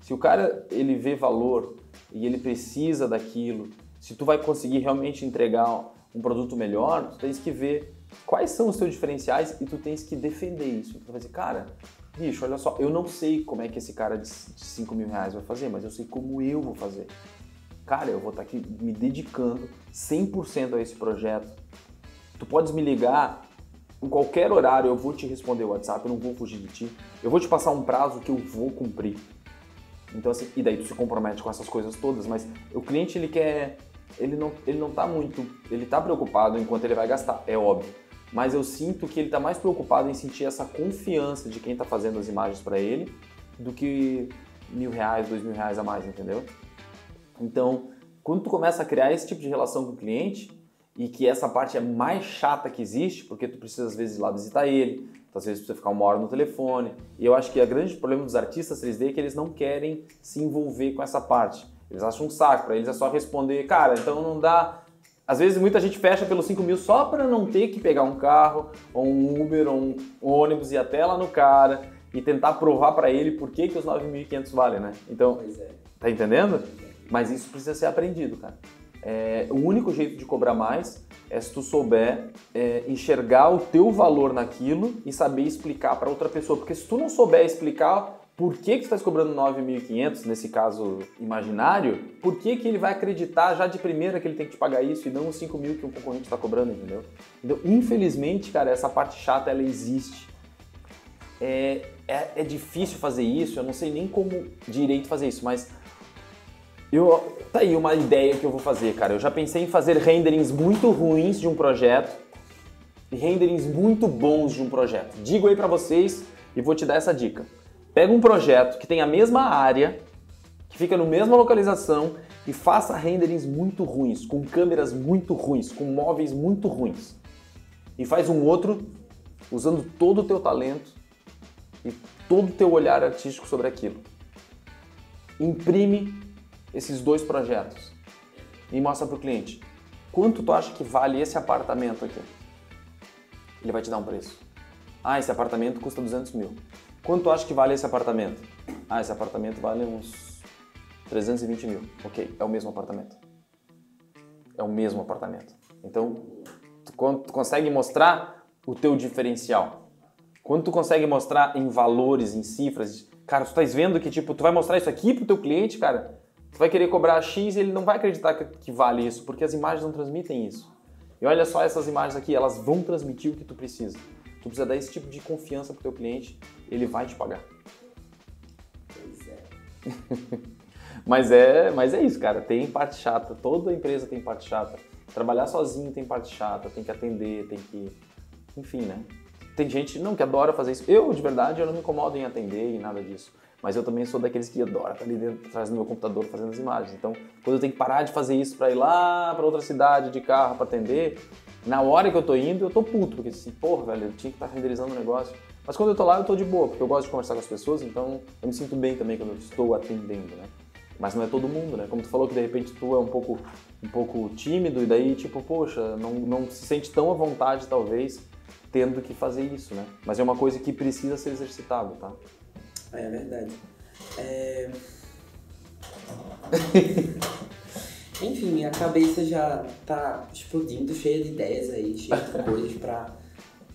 Se o cara ele vê valor e ele precisa daquilo, se tu vai conseguir realmente entregar um produto melhor, tu tens que ver quais são os teus diferenciais e tu tens que defender isso. Tu vai dizer, cara, bicho, olha só, eu não sei como é que esse cara de 5 mil reais vai fazer, mas eu sei como eu vou fazer. Cara, eu vou estar tá aqui me dedicando 100% a esse projeto. Tu podes me ligar em qualquer horário, eu vou te responder o WhatsApp, eu não vou fugir de ti. Eu vou te passar um prazo que eu vou cumprir. Então assim, e daí tu se compromete com essas coisas todas, mas o cliente ele quer ele não, ele não tá muito. Ele tá preocupado enquanto ele vai gastar, é óbvio. Mas eu sinto que ele tá mais preocupado em sentir essa confiança de quem tá fazendo as imagens para ele do que mil reais, dois mil reais a mais, entendeu? Então, quando tu começa a criar esse tipo de relação com o cliente, e que essa parte é mais chata que existe, porque tu precisa às vezes ir lá visitar ele, às vezes precisa ficar uma hora no telefone, e eu acho que o grande problema dos artistas 3D é que eles não querem se envolver com essa parte. Eles acham um saco, para eles é só responder, cara, então não dá. Às vezes muita gente fecha pelos 5 mil só para não ter que pegar um carro, ou um Uber, ou um ônibus e ir até lá no cara e tentar provar para ele por que, que os 9.500 valem, né? Então, é. tá entendendo? Mas isso precisa ser aprendido, cara. É, o único jeito de cobrar mais é se tu souber é, enxergar o teu valor naquilo e saber explicar para outra pessoa. Porque se tu não souber explicar por que, que tu estás cobrando 9.500 nesse caso imaginário, por que, que ele vai acreditar já de primeira que ele tem que te pagar isso e não os 5 mil que um concorrente está cobrando, entendeu? Então, infelizmente, cara, essa parte chata ela existe. É, é, é, difícil fazer isso, eu não sei nem como direito fazer isso, mas eu, tá aí uma ideia que eu vou fazer, cara. Eu já pensei em fazer renderings muito ruins de um projeto e renderings muito bons de um projeto. Digo aí para vocês e vou te dar essa dica. Pega um projeto que tem a mesma área, que fica na mesma localização e faça renderings muito ruins, com câmeras muito ruins, com móveis muito ruins. E faz um outro usando todo o teu talento e todo o teu olhar artístico sobre aquilo. Imprime esses dois projetos e mostra para o cliente quanto tu acha que vale esse apartamento aqui. Ele vai te dar um preço. Ah, esse apartamento custa 200 mil. Quanto acha que vale esse apartamento? Ah, esse apartamento vale uns 320 mil. Ok, é o mesmo apartamento. É o mesmo apartamento. Então, tu, tu consegue mostrar o teu diferencial, quando tu consegue mostrar em valores, em cifras, cara, tu estás vendo que tipo, tu vai mostrar isso aqui pro teu cliente, cara, tu vai querer cobrar X e ele não vai acreditar que, que vale isso, porque as imagens não transmitem isso. E olha só essas imagens aqui, elas vão transmitir o que tu precisa. Tu precisa dar esse tipo de confiança pro teu cliente, ele vai te pagar. Pois é. mas é, mas é isso, cara. Tem parte chata. Toda empresa tem parte chata. Trabalhar sozinho tem parte chata. Tem que atender, tem que, enfim, né? Tem gente não que adora fazer isso. Eu, de verdade, eu não me incomodo em atender e nada disso. Mas eu também sou daqueles que adora estar ali dentro, atrás do meu computador fazendo as imagens. Então, quando eu tenho que parar de fazer isso para ir lá para outra cidade de carro para atender, na hora que eu tô indo, eu tô puto, porque assim, porra, velho, eu tinha que estar tá renderizando o negócio. Mas quando eu tô lá, eu tô de boa, porque eu gosto de conversar com as pessoas, então eu me sinto bem também quando eu estou atendendo, né? Mas não é todo mundo, né? Como tu falou que de repente tu é um pouco, um pouco tímido e daí, tipo, poxa, não, não se sente tão à vontade, talvez, tendo que fazer isso, né? Mas é uma coisa que precisa ser exercitada, tá? É verdade. É... Enfim, minha cabeça já tá explodindo, cheia de ideias aí, cheia de coisas pra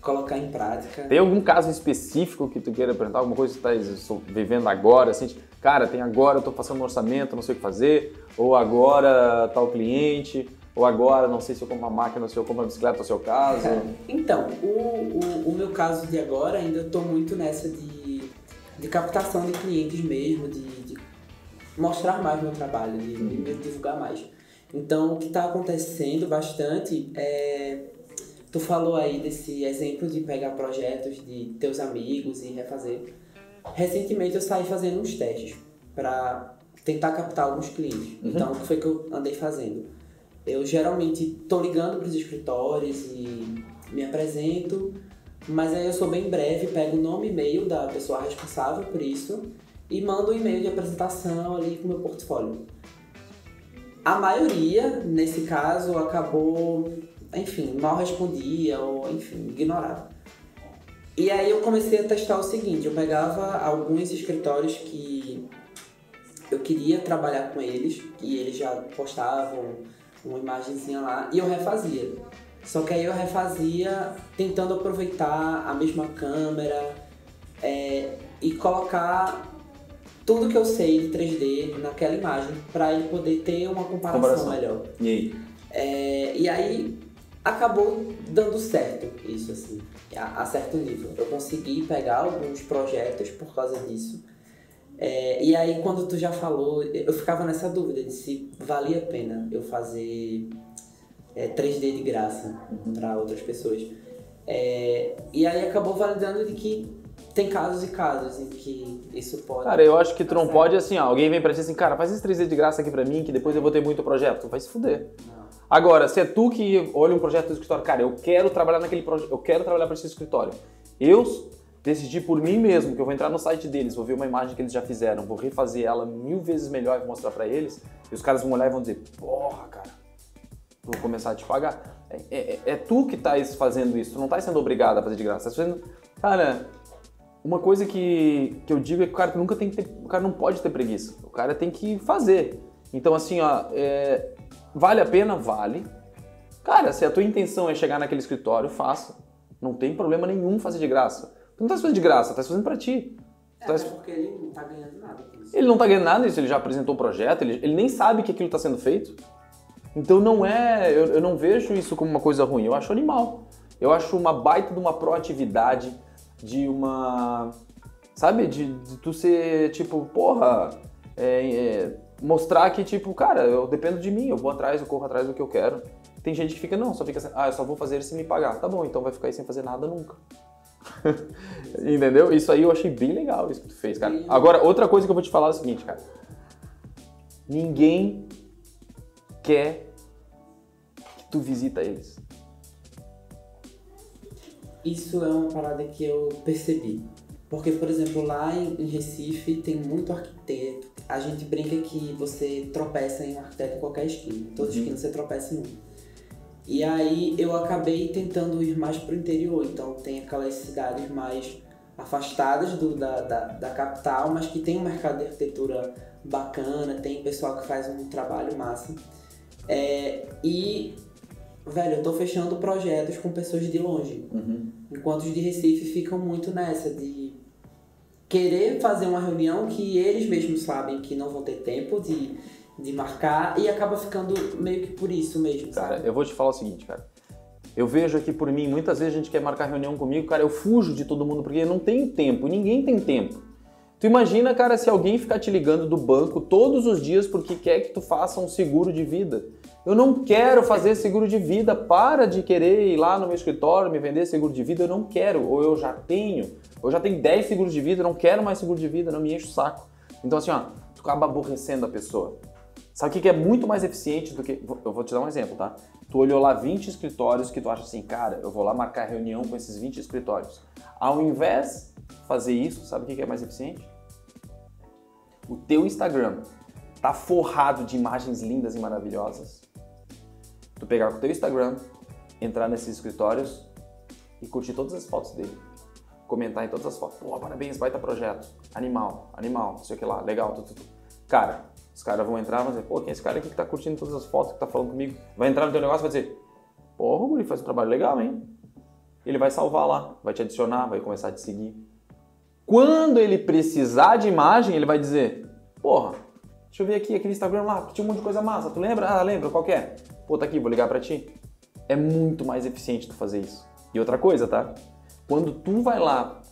colocar em prática. Tem algum caso específico que tu queira apresentar? Alguma coisa que tu tá vivendo agora? Assim, tipo, cara, tem agora, eu tô passando um orçamento, não sei o que fazer. Ou agora tá o cliente. Ou agora, não sei se eu compro uma máquina, se eu compro uma bicicleta, no seu caso. então, o, o, o meu caso de agora, ainda tô muito nessa de de captação de clientes mesmo, de, de mostrar mais meu trabalho, de, de me divulgar mais. Então, o que está acontecendo bastante é. Tu falou aí desse exemplo de pegar projetos de teus amigos e refazer. Recentemente eu saí fazendo uns testes para tentar captar alguns clientes. Uhum. Então, o que foi que eu andei fazendo? Eu geralmente tô ligando para os escritórios e me apresento, mas aí eu sou bem breve, pego o nome e e-mail da pessoa responsável por isso e mando um e-mail de apresentação ali com o meu portfólio. A maioria, nesse caso, acabou, enfim, mal respondia ou, enfim, ignorava. E aí eu comecei a testar o seguinte, eu pegava alguns escritórios que eu queria trabalhar com eles, e eles já postavam uma imagenzinha lá, e eu refazia. Só que aí eu refazia tentando aproveitar a mesma câmera é, e colocar tudo que eu sei de 3D naquela imagem para ele poder ter uma comparação, comparação. melhor. E aí? É, e aí acabou dando certo isso, assim, a, a, certo nível. Eu consegui pegar alguns projetos por causa disso. É, e aí quando tu já falou, eu ficava nessa dúvida de se valia a pena eu fazer é, 3D de graça uhum. para outras pessoas. É, e aí acabou validando de que tem casos e casos em que isso pode. Cara, eu acho que tu não pode assim, ó, alguém vem pra ti assim, cara, faz esse 3D de graça aqui pra mim, que depois eu vou ter muito projeto. Tu vai se fuder. Não. Agora, se é tu que olha um projeto do escritório, cara, eu quero trabalhar naquele projeto, eu quero trabalhar para esse escritório. Eu decidi por mim mesmo que eu vou entrar no site deles, vou ver uma imagem que eles já fizeram, vou refazer ela mil vezes melhor e vou mostrar para eles, e os caras vão olhar e vão dizer, porra, cara, vou começar a te pagar. É, é, é tu que tá fazendo isso, tu não tá sendo obrigado a fazer de graça, tá fazendo... Cara, uma coisa que, que eu digo é que o cara nunca tem que ter, o cara não pode ter preguiça. O cara tem que fazer. Então assim, ó, é, vale a pena, vale. Cara, se a tua intenção é chegar naquele escritório, faça. Não tem problema nenhum fazer de graça. Tu não tá fazendo de graça, tá fazendo para ti. É, tá... porque ele não tá ganhando nada. Ele não tá ganhando nada isso, ele já apresentou o projeto, ele, ele nem sabe que aquilo tá sendo feito. Então não é, eu, eu não vejo isso como uma coisa ruim, eu acho animal. Eu acho uma baita de uma proatividade de uma. Sabe? De, de tu ser tipo, porra, é, é, mostrar que, tipo, cara, eu dependo de mim, eu vou atrás, eu corro atrás do que eu quero. Tem gente que fica, não, só fica assim, ah, eu só vou fazer se me pagar. Tá bom, então vai ficar aí sem fazer nada nunca. Entendeu? Isso aí eu achei bem legal, isso que tu fez, cara. Agora, outra coisa que eu vou te falar é o seguinte, cara. Ninguém quer que tu visita eles. Isso é uma parada que eu percebi. Porque, por exemplo, lá em Recife tem muito arquiteto. A gente brinca que você tropeça em um arquiteto em qualquer esquina. Toda uhum. esquina você tropeça em um. E aí eu acabei tentando ir mais pro interior. Então tem aquelas cidades mais afastadas do, da, da, da capital, mas que tem um mercado de arquitetura bacana, tem pessoal que faz um trabalho massa. É, e velho, eu tô fechando projetos com pessoas de longe. Uhum. Enquanto os de Recife ficam muito nessa de querer fazer uma reunião que eles mesmos sabem que não vão ter tempo de, de marcar e acaba ficando meio que por isso mesmo. Cara, sabe? eu vou te falar o seguinte, cara. Eu vejo aqui por mim, muitas vezes a gente quer marcar reunião comigo, cara, eu fujo de todo mundo porque eu não tenho tempo, ninguém tem tempo. Tu imagina, cara, se alguém ficar te ligando do banco todos os dias porque quer que tu faça um seguro de vida. Eu não quero fazer seguro de vida. Para de querer ir lá no meu escritório me vender seguro de vida. Eu não quero. Ou eu já tenho. Eu já tenho 10 seguros de vida. Eu não quero mais seguro de vida. Não me enche o saco. Então, assim, ó, tu acaba aborrecendo a pessoa. Sabe o que é muito mais eficiente do que. Eu vou te dar um exemplo, tá? Tu olhou lá 20 escritórios que tu acha assim, cara, eu vou lá marcar reunião com esses 20 escritórios. Ao invés de fazer isso, sabe o que é mais eficiente? O teu Instagram tá forrado de imagens lindas e maravilhosas tu pegar o teu Instagram, entrar nesses escritórios e curtir todas as fotos dele. Comentar em todas as fotos. Pô, parabéns, baita projeto. Animal, animal, não sei o que lá, legal, tudo, tudo. Cara, os caras vão entrar e vão dizer, pô, quem é esse cara aqui que tá curtindo todas as fotos, que tá falando comigo? Vai entrar no teu negócio e vai dizer, porra, o Guri faz um trabalho legal, hein? Ele vai salvar lá, vai te adicionar, vai começar a te seguir. Quando ele precisar de imagem, ele vai dizer, porra, deixa eu ver aqui, aquele Instagram lá, tinha um monte de coisa massa, tu lembra? Ah, lembra, qual que é? Pô, tá aqui, vou ligar para ti. É muito mais eficiente tu fazer isso. E outra coisa, tá? Quando tu vai lá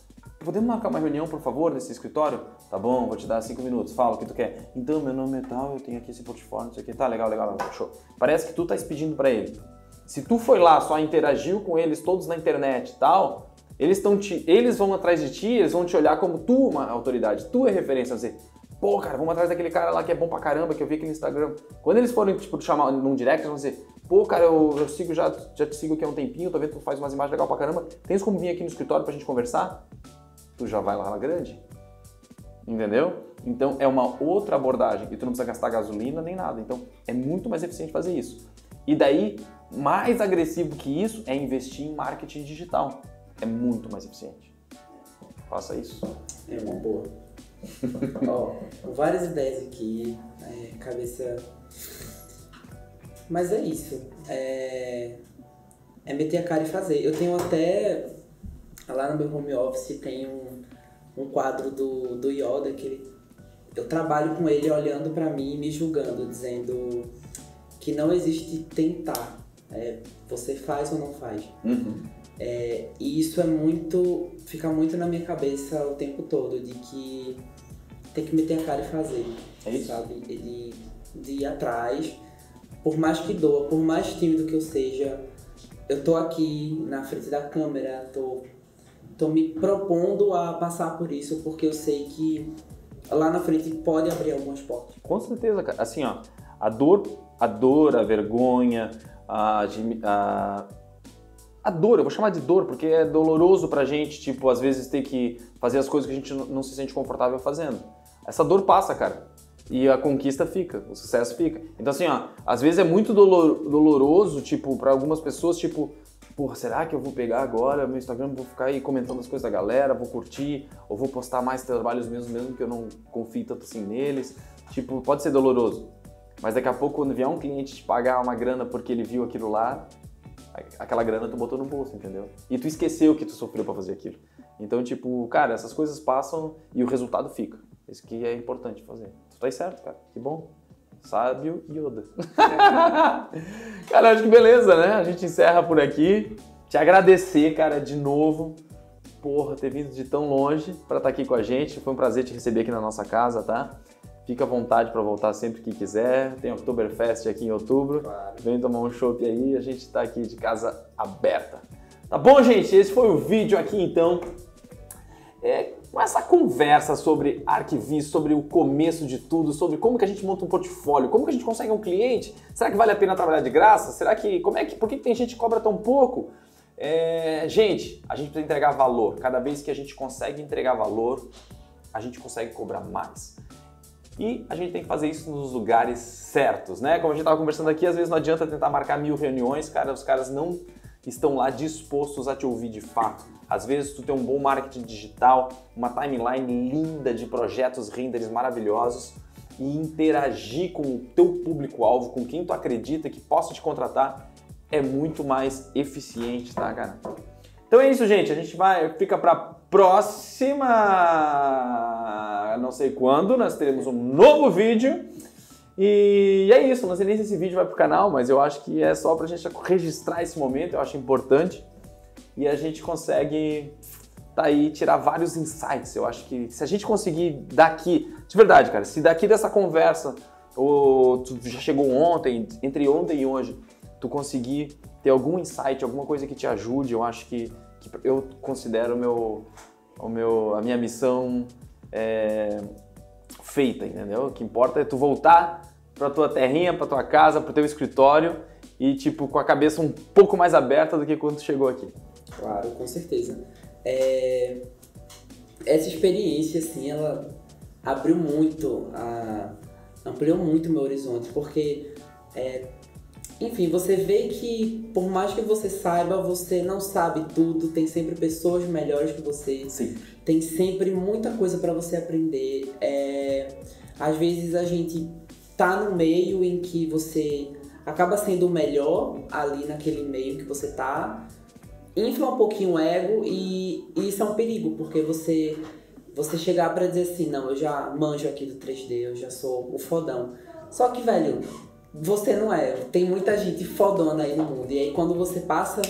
podemos marcar uma reunião, por favor, nesse escritório? Tá bom, vou te dar cinco minutos, fala o que tu quer. Então, meu nome é tal, eu tenho aqui esse portfólio, não sei o que. Tá, legal, legal, show. Parece que tu tá pedindo para ele. Se tu foi lá, só interagiu com eles todos na internet e tal, eles, te, eles vão atrás de ti, eles vão te olhar como tu uma autoridade, tu é referência. Você, pô, cara, vamos atrás daquele cara lá que é bom pra caramba, que eu vi aqui no Instagram. Quando eles forem, tipo, te chamar num direct, eles vão dizer, pô, cara, eu, eu sigo já, já te sigo aqui há um tempinho, tô vendo que tu faz umas imagens legais pra caramba. Tens como vir aqui no escritório pra gente conversar? Tu já vai lá na grande. Entendeu? Então é uma outra abordagem e tu não precisa gastar gasolina nem nada. Então é muito mais eficiente fazer isso. E daí, mais agressivo que isso é investir em marketing digital é muito mais eficiente. Faça isso. É uma boa. Ó, várias ideias aqui, é, cabeça. Mas é isso. É... é meter a cara e fazer. Eu tenho até. Lá no meu home office tem um, um quadro do, do Yoda que ele, eu trabalho com ele olhando para mim e me julgando, dizendo que não existe tentar. É, você faz ou não faz. Uhum. É, e isso é muito. fica muito na minha cabeça o tempo todo, de que tem que meter a cara e fazer. É isso? Sabe? De, de ir atrás. Por mais que doa, por mais tímido que eu seja, eu tô aqui na frente da câmera, tô, tô me propondo a passar por isso, porque eu sei que lá na frente pode abrir algumas portas. Com certeza, cara. Assim, ó, a dor, a dor, a vergonha, a, a a dor, eu vou chamar de dor, porque é doloroso pra gente, tipo, às vezes ter que fazer as coisas que a gente não se sente confortável fazendo. Essa dor passa, cara. E a conquista fica, o sucesso fica. Então, assim, ó, às vezes é muito dolor, doloroso, tipo, para algumas pessoas, tipo, porra, será que eu vou pegar agora meu Instagram, vou ficar aí comentando as coisas da galera, vou curtir, ou vou postar mais trabalhos mesmo, mesmo que eu não confie tanto assim neles? Tipo, pode ser doloroso. Mas daqui a pouco, quando vier um cliente te pagar uma grana porque ele viu aquilo lá, aquela grana tu botou no bolso, entendeu? E tu esqueceu que tu sofreu para fazer aquilo. Então, tipo, cara, essas coisas passam e o resultado fica. Isso que é importante fazer. Tu tá certo, cara. Que bom. Sábio Yoda. cara, acho que beleza, né? A gente encerra por aqui. Te agradecer, cara, de novo. Porra, ter vindo de tão longe para estar tá aqui com a gente. Foi um prazer te receber aqui na nossa casa, tá? Fica à vontade para voltar sempre que quiser. Tem Oktoberfest aqui em outubro. Claro. Vem tomar um chopp aí. A gente está aqui de casa aberta. Tá bom, gente? Esse foi o vídeo aqui então. É, com essa conversa sobre arquivis, sobre o começo de tudo, sobre como que a gente monta um portfólio, como que a gente consegue um cliente. Será que vale a pena trabalhar de graça? Será que como é que por que, que tem gente que cobra tão pouco? É, gente, a gente precisa entregar valor. Cada vez que a gente consegue entregar valor, a gente consegue cobrar mais. E a gente tem que fazer isso nos lugares certos, né? Como a gente estava conversando aqui, às vezes não adianta tentar marcar mil reuniões, cara, os caras não estão lá dispostos a te ouvir de fato. Às vezes tu tem um bom marketing digital, uma timeline linda de projetos renders maravilhosos e interagir com o teu público-alvo, com quem tu acredita que possa te contratar, é muito mais eficiente, tá, cara? Então é isso, gente. A gente vai fica para próxima, não sei quando, nós teremos um novo vídeo. E é isso, não sei nem se esse vídeo vai pro canal, mas eu acho que é só pra gente registrar esse momento, eu acho importante. E a gente consegue tá aí tirar vários insights. Eu acho que se a gente conseguir daqui, de verdade, cara, se daqui dessa conversa, ou tu já chegou ontem, entre ontem e hoje, tu conseguir ter algum insight, alguma coisa que te ajude, eu acho que que eu considero o meu, o meu, a minha missão é, feita, entendeu? O que importa é tu voltar para tua terrinha, para tua casa, para teu escritório e tipo com a cabeça um pouco mais aberta do que quando tu chegou aqui. Claro, com certeza. É... Essa experiência, assim, ela abriu muito, a... ampliou muito o meu horizonte, porque é, enfim, você vê que por mais que você saiba, você não sabe tudo, tem sempre pessoas melhores que você. Sim. Tem sempre muita coisa para você aprender. É, às vezes a gente tá no meio em que você acaba sendo o melhor ali naquele meio que você tá, infla um pouquinho o ego e, e isso é um perigo, porque você você chegar para dizer assim, não, eu já manjo aqui do 3D, eu já sou o fodão. Só que, velho, você não é. Tem muita gente fodona aí no mundo. E aí quando você passa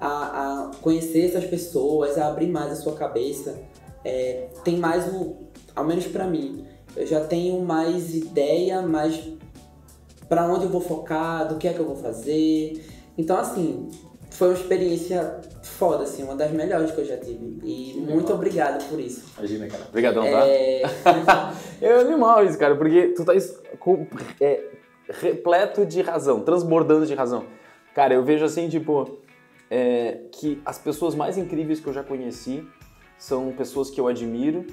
a, a conhecer essas pessoas, a abrir mais a sua cabeça, é, tem mais o, ao menos para mim, eu já tenho mais ideia, mais para onde eu vou focar, do que é que eu vou fazer. Então assim, foi uma experiência foda, assim, uma das melhores que eu já tive. E muito obrigado por isso. Imagina, cara. Obrigadão, tá? É... é animal isso, cara, porque tu tá com, é, repleto de razão, transbordando de razão. Cara, eu vejo assim, tipo, é, que as pessoas mais incríveis que eu já conheci são pessoas que eu admiro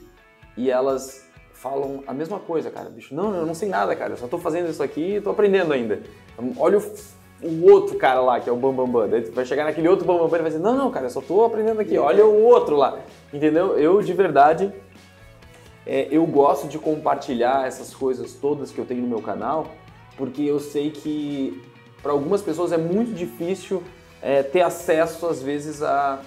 e elas falam a mesma coisa, cara. Bicho, não, eu não sei nada, cara. Eu só tô fazendo isso aqui e tô aprendendo ainda. Olha o o outro cara lá, que é o Bambambam. Bam, Bam. Daí vai chegar naquele outro Bambambam Bam, e vai dizer, não, não, cara, eu só tô aprendendo aqui, olha o outro lá. Entendeu? Eu, de verdade, é, eu gosto de compartilhar essas coisas todas que eu tenho no meu canal, porque eu sei que para algumas pessoas é muito difícil é, ter acesso, às vezes, a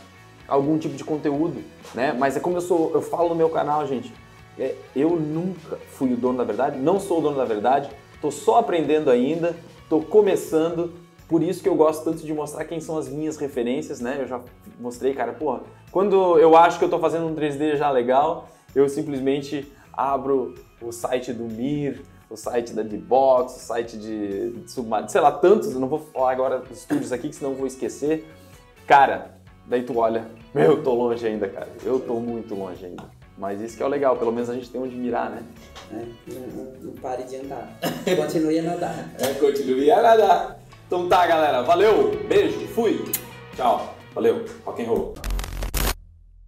algum tipo de conteúdo, né? Mas é como eu sou, eu falo no meu canal, gente, é, eu nunca fui o dono da verdade, não sou o dono da verdade, tô só aprendendo ainda, tô começando, por isso que eu gosto tanto de mostrar quem são as minhas referências, né? Eu já mostrei, cara, porra, quando eu acho que eu tô fazendo um 3D já legal, eu simplesmente abro o site do Mir, o site da D-Box, o site de, Submarino, sei lá, tantos, eu não vou falar agora dos estúdios aqui, que senão eu vou esquecer. Cara, daí tu olha, meu, eu tô longe ainda, cara, eu tô muito longe ainda. Mas isso que é o legal, pelo menos a gente tem onde mirar, né? É, não, não, pare de andar. Continue a nadar. É, continue a nadar. Então tá, galera. Valeu. Beijo. Fui. Tchau. Valeu. Rock and roll.